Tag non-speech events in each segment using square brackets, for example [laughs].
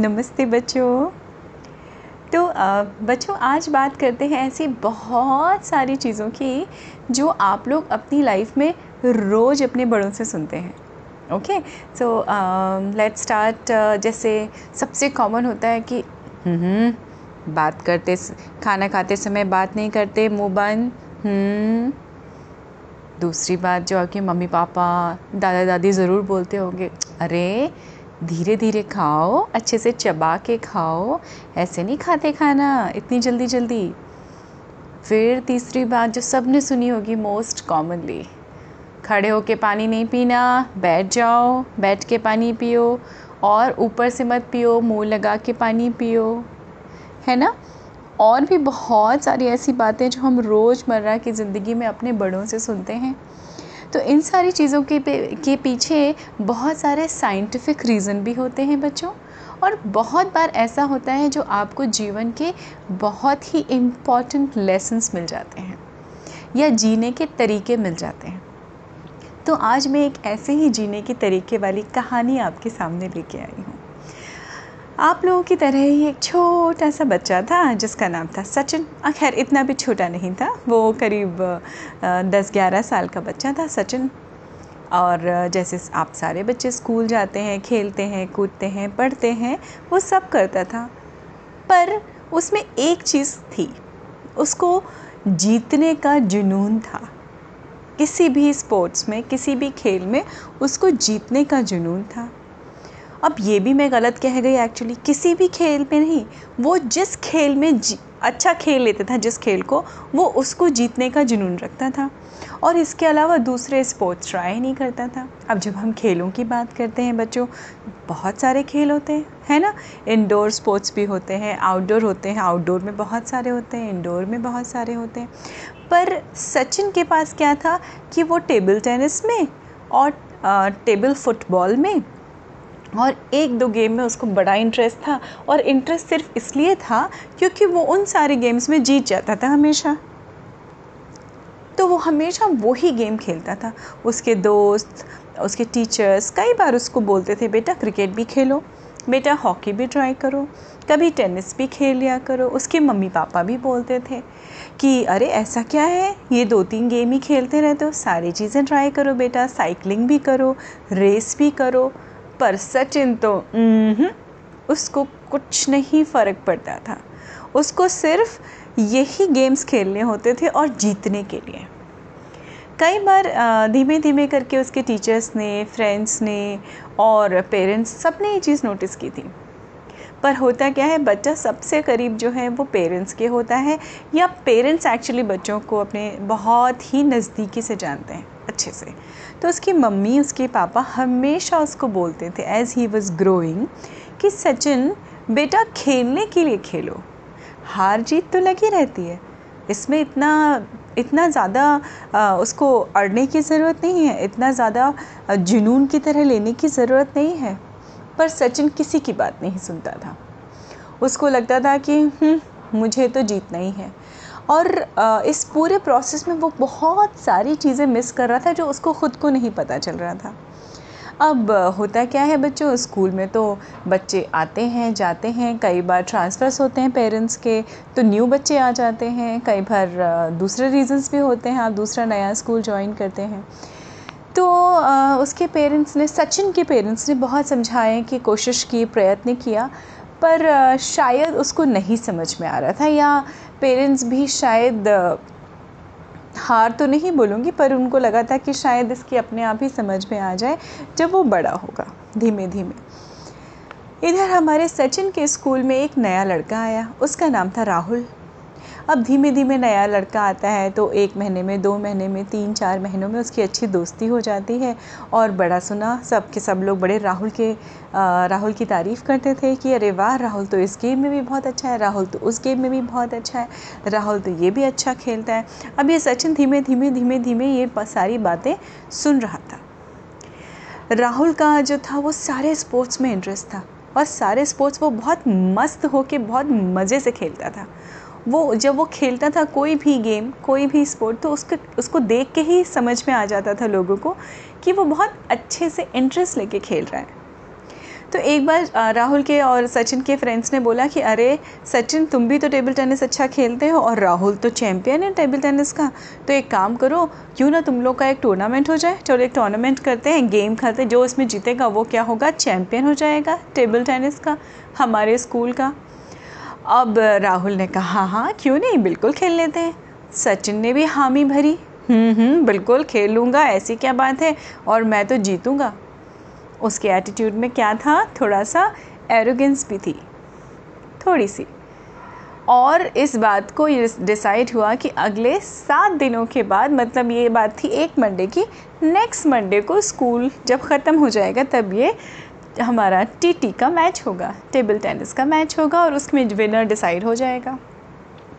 नमस्ते बच्चों। तो बच्चों आज बात करते हैं ऐसी बहुत सारी चीज़ों की जो आप लोग अपनी लाइफ में रोज़ अपने बड़ों से सुनते हैं। ओके सो लेट स्टार्ट जैसे सबसे कॉमन होता है कि हम्म, बात करते खाना खाते समय बात नहीं करते मुँह बंद हम्म। दूसरी बात जो आपके मम्मी पापा दादा दादी ज़रूर बोलते होंगे अरे धीरे धीरे खाओ, अच्छे से चबा के खाओ। ऐसे नहीं खाते खाना, इतनी जल्दी जल्दी फिर तीसरी बात जो सबने सुनी होगी मोस्ट कॉमनली खड़े होके पानी नहीं पीना, बैठ जाओ, बैठ के पानी पियो और ऊपर से मत पियो, मुँह लगा के पानी पियो। है ना? और भी बहुत सारी ऐसी बातें जो हम रोज़मर्रा की ज़िंदगी में अपने बड़ों से सुनते हैं। तो इन सारी चीज़ों के के पीछे बहुत सारे साइंटिफिक रीज़न भी होते हैं बच्चों। और बहुत बार ऐसा होता है जो आपको जीवन के बहुत ही इंपॉर्टेंट लेसन्स मिल जाते हैं, या जीने के तरीके मिल जाते हैं। तो आज मैं एक ऐसे ही जीने के तरीके वाली कहानी आपके सामने लेके आई हूँ। आप लोगों की तरह ही एक छोटा सा बच्चा था, जिसका नाम था सचिन। खैर, इतना भी छोटा नहीं था। वो करीब दस ग्यारह साल का बच्चा था सचिन। और जैसे आप सारे बच्चे स्कूल जाते हैं, खेलते हैं, कूदते हैं, पढ़ते हैं, वो सब करता था। पर उसमें एक चीज़ थी, उसको जीतने का जुनून था। किसी भी स्पोर्ट्स में, किसी भी खेल में उसको जीतने का जुनून था। अब ये भी मैं गलत कह गई एक्चुअली किसी भी खेल में नहीं, वो जिस खेल में अच्छा खेल लेता था, जिस खेल को, वो उसको जीतने का जुनून रखता था। और इसके अलावा दूसरे स्पोर्ट्स ट्राई नहीं करता था। अब जब हम खेलों की बात करते हैं, बच्चों, बहुत सारे खेल होते हैं, है ना? इंडोर स्पोर्ट्स भी होते हैं आउटडोर होते हैं आउटडोर में बहुत सारे होते हैं इंडोर में बहुत सारे होते हैं। पर सचिन के पास क्या था कि वो टेबल टेनिस में और टेबल फुटबॉल में और एक दो गेम में उसको बड़ा इंटरेस्ट था और इंटरेस्ट सिर्फ़ इसलिए था क्योंकि वो उन सारे गेम्स में जीत जाता था हमेशा। तो वो हमेशा वही गेम खेलता था। उसके दोस्त, उसके टीचर्स कई बार उसको बोलते थे, बेटा क्रिकेट भी खेलो, बेटा हॉकी भी ट्राई करो, कभी टेनिस भी खेल लिया करो। उसके मम्मी पापा भी बोलते थे कि, अरे, ऐसा क्या है? ये दो तीन गेम ही खेलते रहते हो, सारी चीज़ें ट्राई करो बेटा साइकिलिंग भी करो रेस भी करो। पर सचिन तो उसको कुछ नहीं फ़र्क पड़ता था। उसको सिर्फ़ यही गेम्स खेलने होते थे और जीतने के लिए। कई बार धीमे धीमे करके उसके टीचर्स ने फ्रेंड्स ने और पेरेंट्स सबने ये चीज़ नोटिस की थी। पर होता क्या है, बच्चा सबसे करीब जो है वो पेरेंट्स के होता है या पेरेंट्स एक्चुअली बच्चों को अपने बहुत ही नज़दीकी से जानते हैं। अच्छे से। तो उसकी मम्मी उसके पापा हमेशा उसको बोलते थे एज़ ही वॉज़ ग्रोइंग कि सचिन बेटा खेलने के लिए खेलो। हार जीत तो लगी रहती है। इसमें इतना इतना ज़्यादा उसको अड़ने की ज़रूरत नहीं है इतना ज़्यादा जुनून की तरह लेने की ज़रूरत नहीं है। पर सचिन किसी की बात नहीं सुनता था। उसको लगता था कि हम्म, मुझे तो जीतना ही है। और इस पूरे प्रोसेस में वो बहुत सारी चीज़ें मिस कर रहा था जो उसको ख़ुद को नहीं पता चल रहा था। अब होता क्या है बच्चों, स्कूल में तो बच्चे आते हैं, जाते हैं, कई बार ट्रांसफ़र्स होते हैं पेरेंट्स के तो न्यू बच्चे आ जाते हैं, कई बार दूसरे रीज़न्स भी होते हैं, आप दूसरा नया स्कूल ज्वाइन करते हैं। तो उसके पेरेंट्स ने, सचिन के पेरेंट्स ने बहुत समझाए कि कोशिश की, प्रयत्न किया, पर शायद उसको नहीं समझ में आ रहा था या पेरेंट्स भी शायद हार तो नहीं बोलूँगी, पर उनको लगा था कि शायद इसकी अपने आप ही समझ में आ जाए जब वो बड़ा होगा, धीमे धीमे। इधर हमारे सचिन के स्कूल में एक नया लड़का आया, उसका नाम था राहुल। अब धीमे धीमे नया लड़का आता है तो एक महीने में, दो महीने में, तीन, चार महीनों में उसकी अच्छी दोस्ती हो जाती है। और बड़ा सुना, सब के सब लोग बड़े राहुल के राहुल की तारीफ़ करते थे कि, अरे वाह, राहुल तो इस गेम में भी बहुत अच्छा है, राहुल तो उस गेम में भी बहुत अच्छा है, राहुल तो ये भी अच्छा खेलता है। अब ये सचिन धीमे धीमे धीमे धीमे ये सारी बातें सुन रहा था। राहुल का जो था, वो सारे स्पोर्ट्स में इंटरेस्ट था और सारे स्पोर्ट्स वो बहुत मस्त होके, बहुत मज़े से खेलता था। वो जब वो खेलता था कोई भी गेम, कोई भी स्पोर्ट तो उसके, उसको देख के ही समझ में आ जाता था लोगों को कि वो बहुत अच्छे से इंटरेस्ट लेके खेल रहा है। तो एक बार राहुल के और सचिन के फ्रेंड्स ने बोला कि, अरे, सचिन, तुम भी तो टेबल टेनिस अच्छा खेलते हो और राहुल तो चैम्पियन है टेबल टेनिस का। तो एक काम करो, क्यों ना तुम लोग का एक टूर्नामेंट हो जाए। चलो एक टूर्नामेंट करते हैं गेम खाते जो उसमें जीतेगा वो क्या होगा? चैम्पियन हो जाएगा टेबल टेनिस का, हमारे स्कूल का। अब राहुल ने कहा हाँ क्यों नहीं? बिल्कुल खेल लेते हैं। सचिन ने भी हामी भरी हम्म हम्म बिल्कुल खेल लूँगा ऐसी क्या बात है? और मैं तो जीतूँगा। उसके एटीट्यूड में क्या था? थोड़ा सा एरोगेंस भी थी थोड़ी सी और इस बात को डिसाइड हुआ कि अगले सात दिनों के बाद मतलब ये बात थी एक मंडे की नेक्स्ट मंडे को स्कूल जब ख़त्म हो जाएगा, तब ये हमारा टी टी का मैच होगा टेबल टेनिस का मैच होगा और उसमें विनर डिसाइड हो जाएगा।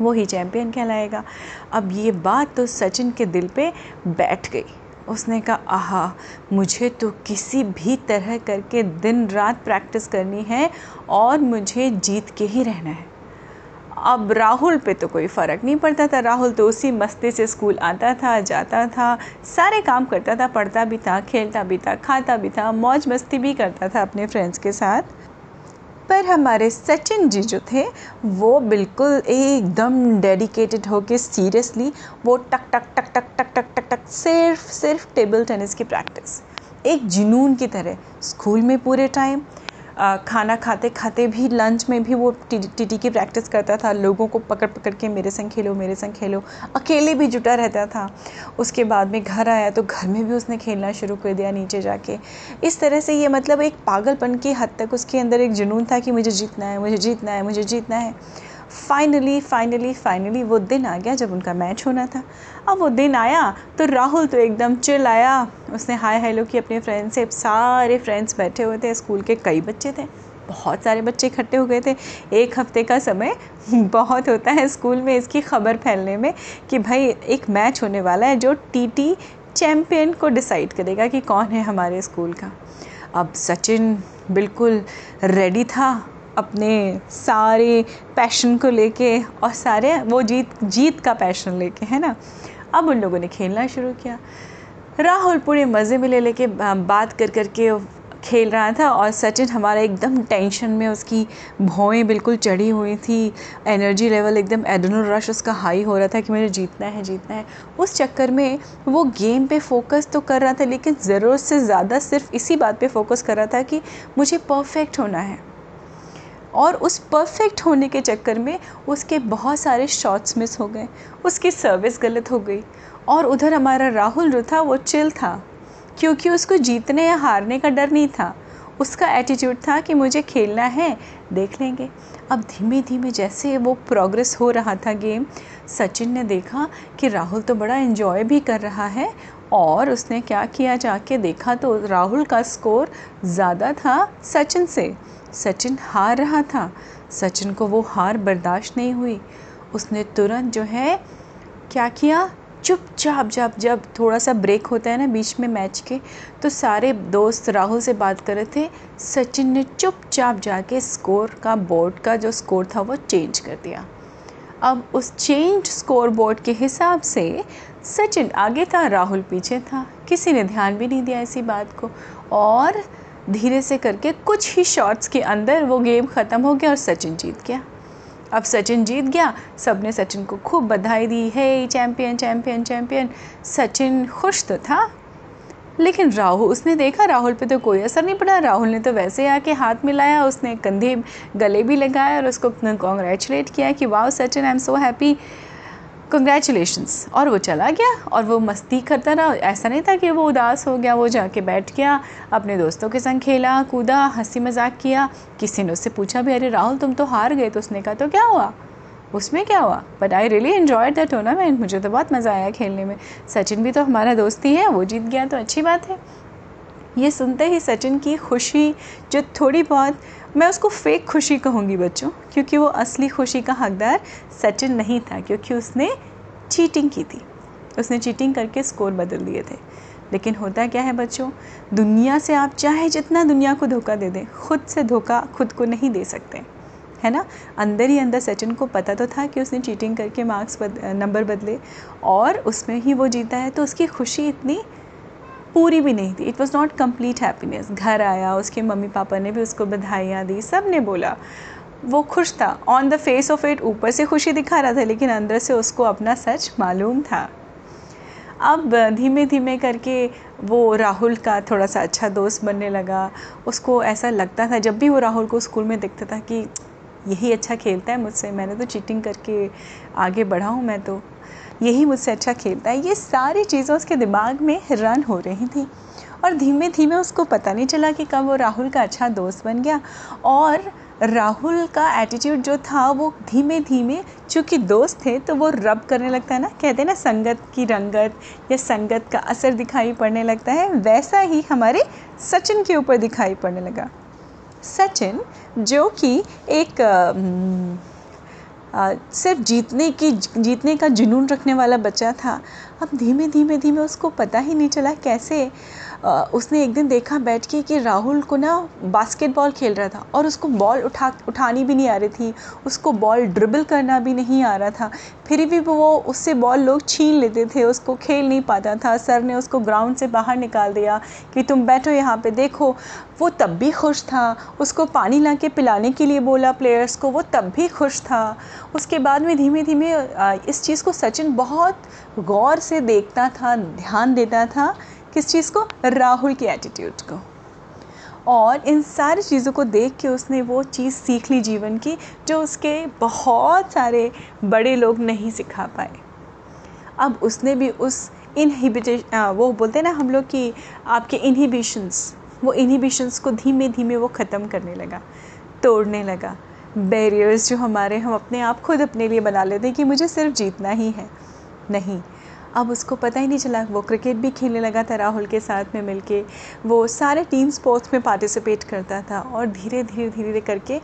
वही चैम्पियन कहलाएगा। अब ये बात तो सचिन के दिल पे बैठ गई। उसने कहा, आहा, मुझे तो किसी भी तरह करके दिन रात प्रैक्टिस करनी है और मुझे जीत के ही रहना है। अब राहुल पे तो कोई फ़र्क नहीं पड़ता था। राहुल तो उसी मस्ती से स्कूल आता था, जाता था, सारे काम करता था, पढ़ता भी था, खेलता भी था, खाता भी था, मौज मस्ती भी करता था अपने फ्रेंड्स के साथ। पर हमारे सचिन जी जो थे, वो बिल्कुल एकदम डेडिकेटेड होके सीरियसली वो टक टक टक टक टक टक टक टक, सिर्फ़ सिर्फ़ टेबल टेनिस की प्रैक्टिस एक जुनून की तरह, स्कूल में पूरे टाइम खाना खाते खाते भी लंच में भी वो टीटी की प्रैक्टिस करता था। लोगों को पकड़ पकड़ के मेरे संग खेलो, मेरे संग खेलो। अकेले भी जुटा रहता था। उसके बाद में घर आया तो घर में भी उसने खेलना शुरू कर दिया नीचे जाके। इस तरह से ये मतलब एक पागलपन की हद तक उसके अंदर एक जुनून था कि मुझे जीतना है, मुझे जीतना है, मुझे जीतना है। फाइनली फाइनली फाइनली वो दिन आ गया जब उनका मैच होना था। अब वो दिन आया तो राहुल तो एकदम चिल आया। उसने हाय हेलो की अपने फ्रेंड से। सारे फ्रेंड्स बैठे हुए थे। स्कूल के कई बच्चे थे। बहुत सारे बच्चे इकट्ठे हो गए थे। एक हफ़्ते का समय [laughs] बहुत होता है स्कूल में इसकी खबर फैलने में कि भाई एक मैच होने वाला है जो टीटी चैम्पियन को डिसाइड करेगा कि कौन है हमारे स्कूल का। अब सचिन बिल्कुल रेडी था। अपने सारे पैशन को लेके और सारे वो जीत जीत का पैशन लेके, है ना? अब उन लोगों ने खेलना शुरू किया। राहुल पूरे मज़े में ले लेके बात कर कर के खेल रहा था और सचिन हमारा एकदम टेंशन में उसकी भौएँ बिल्कुल चढ़ी हुई थी। एनर्जी लेवल एकदम एड्रेनल रश उसका हाई हो रहा था कि मुझे जीतना है जीतना है। उस चक्कर में वो गेम पे फोकस तो कर रहा था, लेकिन ज़रूरत से ज़्यादा सिर्फ़ इसी बात पे फोकस कर रहा था कि मुझे परफेक्ट होना है। और उस परफेक्ट होने के चक्कर में उसके बहुत सारे शॉट्स मिस हो गए। उसकी सर्विस गलत हो गई। और उधर हमारा राहुल जो था, वो चिल था, क्योंकि उसको जीतने या हारने का डर नहीं था। उसका एटीट्यूड था कि मुझे खेलना है, देख लेंगे। अब धीमे धीमे जैसे वो प्रोग्रेस हो रहा था गेम सचिन ने देखा कि राहुल तो बड़ा इन्जॉय भी कर रहा है और उसने क्या किया जाके देखा तो राहुल का स्कोर ज़्यादा था सचिन से। सचिन हार रहा था। सचिन को वो हार बर्दाश्त नहीं हुई। उसने तुरंत जो है, क्या किया? चुपचाप, जब जब थोड़ा सा ब्रेक होता है ना बीच में मैच के तो सारे दोस्त राहुल से बात कर रहे थे। सचिन ने चुपचाप जाके स्कोर का बोर्ड का जो स्कोर था वो चेंज कर दिया। अब उस चेंज स्कोर बोर्ड के हिसाब से सचिन, आगे था, राहुल पीछे था। किसी ने ध्यान भी नहीं दिया इसी बात को। और धीरे से करके कुछ ही शॉट्स के अंदर वो गेम ख़त्म हो गया और सचिन जीत गया। अब सचिन जीत गया। सबने सचिन को खूब बधाई दी। है चैम्पियन चैम्पियन चैम्पियन सचिन खुश तो था, लेकिन राहुल, उसने देखा राहुल पे तो कोई असर नहीं पड़ा। राहुल ने तो वैसे आके हाथ मिलाया, उसने कंधे गले भी लगाया और उसको कॉन्ग्रेचुलेट किया कि वाह Sachin I am so happy congratulations और वो चला गया और वो मस्ती करता रहा। ऐसा नहीं था कि वो उदास हो गया, वो जाके बैठ गया, अपने दोस्तों के संग खेला, कूदा हँसी मज़ाक किया। किसी ने उससे पूछा भी, अरे राहुल, तुम तो हार गए। तो उसने कहा तो क्या हुआ? उसमें क्या हुआ? But I really enjoyed the tournament मुझे तो बहुत मज़ा आया खेलने में। सचिन भी तो हमारा दोस्त ही है, वो जीत गया तो अच्छी बात है। ये सुनते ही सचिन की खुशी जो थोड़ी बहुत मैं उसको फेक खुशी कहूँगी बच्चों क्योंकि वो असली खुशी का हकदार सचिन नहीं था क्योंकि उसने चीटिंग की थी। उसने चीटिंग करके स्कोर बदल दिए थे। लेकिन होता क्या है बच्चों दुनिया से आप चाहे जितना दुनिया को धोखा दे दें खुद से धोखा खुद को नहीं दे सकते। है ना? अंदर ही अंदर सचिन को पता तो था कि उसने चीटिंग करके मार्क्स बद, नंबर बदले और उसमें ही वो जीता है तो उसकी खुशी इतनी पूरी भी नहीं थी। It was not complete happiness घर आया, उसके मम्मी पापा ने भी उसको बधाइयाँ दी सबने बोला। वो खुश था। On the face of it ऊपर से खुशी दिखा रहा था, लेकिन अंदर से उसको अपना सच मालूम था। अब धीमे धीमे करके वो राहुल का थोड़ा सा अच्छा दोस्त बनने लगा। उसको ऐसा लगता था, जब भी वो राहुल को स्कूल में देखता था कि यही अच्छा खेलता है मुझसे, मैंने तो चीटिंग करके आगे बढ़ा हूँ मैं तो। यही मुझसे अच्छा खेलता है। ये सारी चीज़ें उसके दिमाग में रन हो रही थी। और धीमे धीमे उसको पता नहीं चला कि कब वो राहुल का अच्छा दोस्त बन गया। और राहुल का एटीट्यूड जो था, वो धीमे धीमे चूँकि दोस्त थे तो वो रब करने लगता है ना। कहते हैं ना, संगत की रंगत या संगत का असर दिखाई पड़ने लगता है। वैसा ही हमारे सचिन के ऊपर दिखाई पड़ने लगा। सचिन जो कि एक सिर्फ़ जीतने की, जीतने का जुनून रखने वाला बच्चा था। अब धीमे धीमे धीमे उसको पता ही नहीं चला कैसे उसने एक दिन देखा बैठ के कि राहुल को ना बास्केटबॉल खेल रहा था और उसको बॉल उठा, उठानी भी नहीं आ रही थी। उसको बॉल ड्रिबल करना भी नहीं आ रहा था। फिर भी वो, उससे बॉल लोग छीन लेते थे, उसको खेल नहीं पाता था। सर ने उसको ग्राउंड से बाहर निकाल दिया कि तुम बैठो यहाँ पे, देखो। वो तब भी खुश था। उसको पानी ला के पिलाने के लिए बोला प्लेयर्स को। वो तब भी खुश था। उसके बाद में धीमे धीमे इस चीज़ को सचिन बहुत गौर से देखता था, ध्यान देता था किस चीज़ को? राहुल की एटीट्यूड को। और इन सारी चीज़ों को देख के उसने वो चीज़ सीख ली जीवन की, जो उसके बहुत सारे बड़े लोग नहीं सिखा पाए। अब उसने भी उस इनहिबिटेशन वो बोलते हैं ना हम लोग कि आपके इनहिबिशंस वो इनहिबिशंस को धीमे धीमे वो ख़त्म करने लगा, तोड़ने लगा। बैरियर्स जो हमारे हम अपने आप खुद अपने लिए बना लेते हैं कि मुझे सिर्फ़ जीतना ही है। नहीं अब उसको पता ही नहीं चला, वो क्रिकेट भी खेलने लगा था राहुल के साथ में मिलके। वो सारे टीम स्पोर्ट्स में पार्टिसिपेट करता था और धीरे धीरे धीरे करके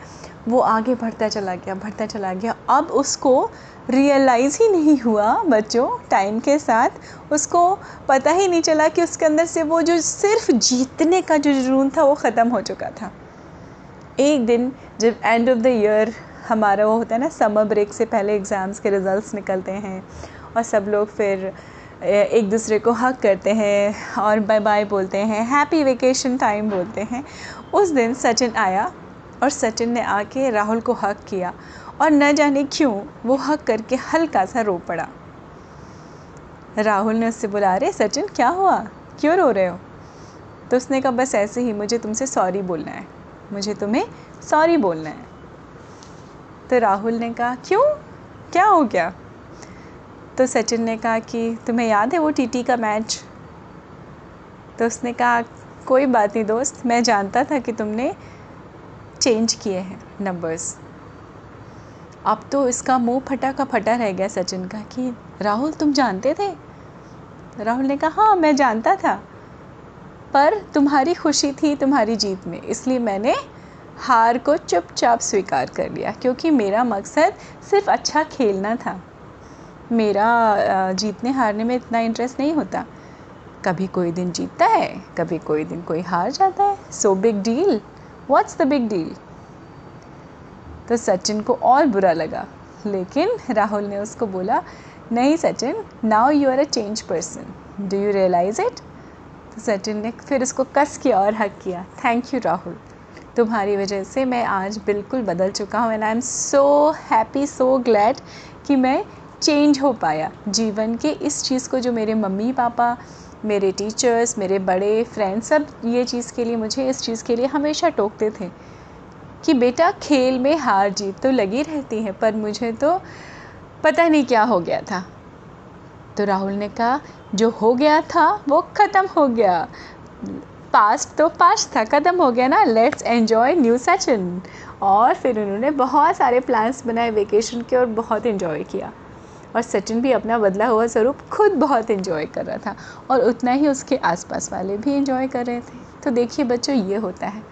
वो आगे बढ़ता चला गया, बढ़ता चला गया। अब उसको रियलाइज़ ही नहीं हुआ बच्चों टाइम के साथ। उसको पता ही नहीं चला कि उसके अंदर से वो जो सिर्फ़ जीतने का जो जुनून था वो ख़त्म हो चुका था। एक दिन जब एंड ऑफ़ द ईयर हमारा वो होता है ना समर ब्रेक से पहले एग्ज़ाम्स के रिज़ल्ट्स निकलते हैं और सब लोग फिर एक दूसरे को हक करते हैं और बाय बाय बोलते हैं हैप्पी वेकेशन टाइम बोलते हैं। उस दिन सचिन आया और सचिन ने आके राहुल को हक किया और न जाने क्यों वो हक करके हल्का सा रो पड़ा। राहुल ने उससे बुला रहे सचिन, क्या हुआ? क्यों रो रहे हो? तो उसने कहा, बस ऐसे ही, मुझे तुमसे सॉरी बोलना है। मुझे तुम्हें सॉरी बोलना है। तो राहुल ने कहा, क्यों? क्या हो गया? तो सचिन ने कहा कि तुम्हें याद है वो टीटी का मैच? तो उसने कहा, कोई बात नहीं दोस्त, मैं जानता था कि तुमने चेंज किए हैं नंबर्स अब तो इसका मुँह फटा का फटा रह गया सचिन का कि, राहुल, तुम जानते थे? राहुल ने कहा हाँ मैं जानता था, पर तुम्हारी खुशी थी तुम्हारी जीत में, इसलिए मैंने हार को चुपचाप स्वीकार कर लिया, क्योंकि मेरा मकसद सिर्फ़ अच्छा खेलना था। मेरा जीतने, हारने में इतना इंटरेस्ट नहीं होता। कभी कोई दिन जीतता है, कभी कोई दिन कोई हार जाता है। So big deal what's the big deal तो सचिन को और बुरा लगा। लेकिन राहुल ने उसको बोला, नहीं Sachin now you are a change person do you realise it तो सचिन ने फिर उसको कस किया और हक किया। Thank you Rahul. तुम्हारी वजह से मैं आज बिल्कुल बदल चुका हूँ and I am so happy so glad कि मैं चेंज हो पाया। जीवन के इस चीज़ को जो मेरे मम्मी, पापा, मेरे टीचर्स मेरे बड़े फ्रेंड्स सब ये चीज़ के लिए, मुझे इस चीज़ के लिए हमेशा टोकते थे कि बेटा खेल में हार जीत तो लगी रहती है, पर मुझे तो पता नहीं क्या हो गया था। तो राहुल ने कहा, जो हो गया था, वो ख़त्म हो गया। पास्ट तो पास्ट था, ख़त्म हो गया ना। लेट्स एन्जॉय न्यू सचिन और फिर उन्होंने बहुत सारे प्लान्स बनाए वेकेशन के और बहुत इन्जॉय किया। और सचिन भी अपना बदला हुआ स्वरूप खुद बहुत इन्जॉय कर रहा था और उतना ही उसके आसपास वाले भी इन्जॉय कर रहे थे। तो देखिए बच्चों, ये होता है।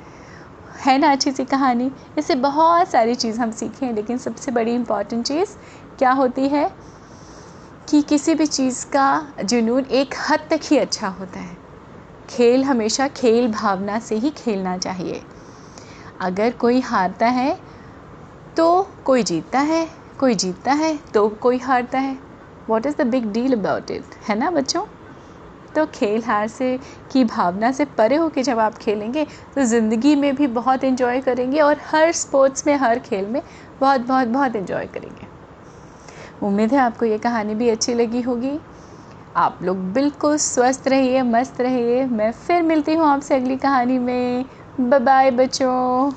है ना अच्छी सी कहानी? इससे बहुत सारी चीज़ हम सीखें लेकिन सबसे बड़ी इंपॉर्टेंट चीज़ क्या होती है कि किसी भी चीज़ का जुनून एक हद तक ही अच्छा होता है। खेल हमेशा खेल भावना से ही खेलना चाहिए। अगर कोई हारता है तो कोई जीतता है। कोई जीतता है तो कोई हारता है। What is the big deal about it है ना बच्चों? तो खेल हार से की भावना से परे होकर जब आप खेलेंगे तो ज़िंदगी में भी बहुत इन्जॉय करेंगे और हर स्पोर्ट्स में, हर खेल में बहुत बहुत बहुत इन्जॉय करेंगे। उम्मीद है आपको ये कहानी भी अच्छी लगी होगी। आप लोग बिल्कुल स्वस्थ रहिए, मस्त रहिए। मैं फिर मिलती हूँ आपसे अगली कहानी में। बाय बच्चों।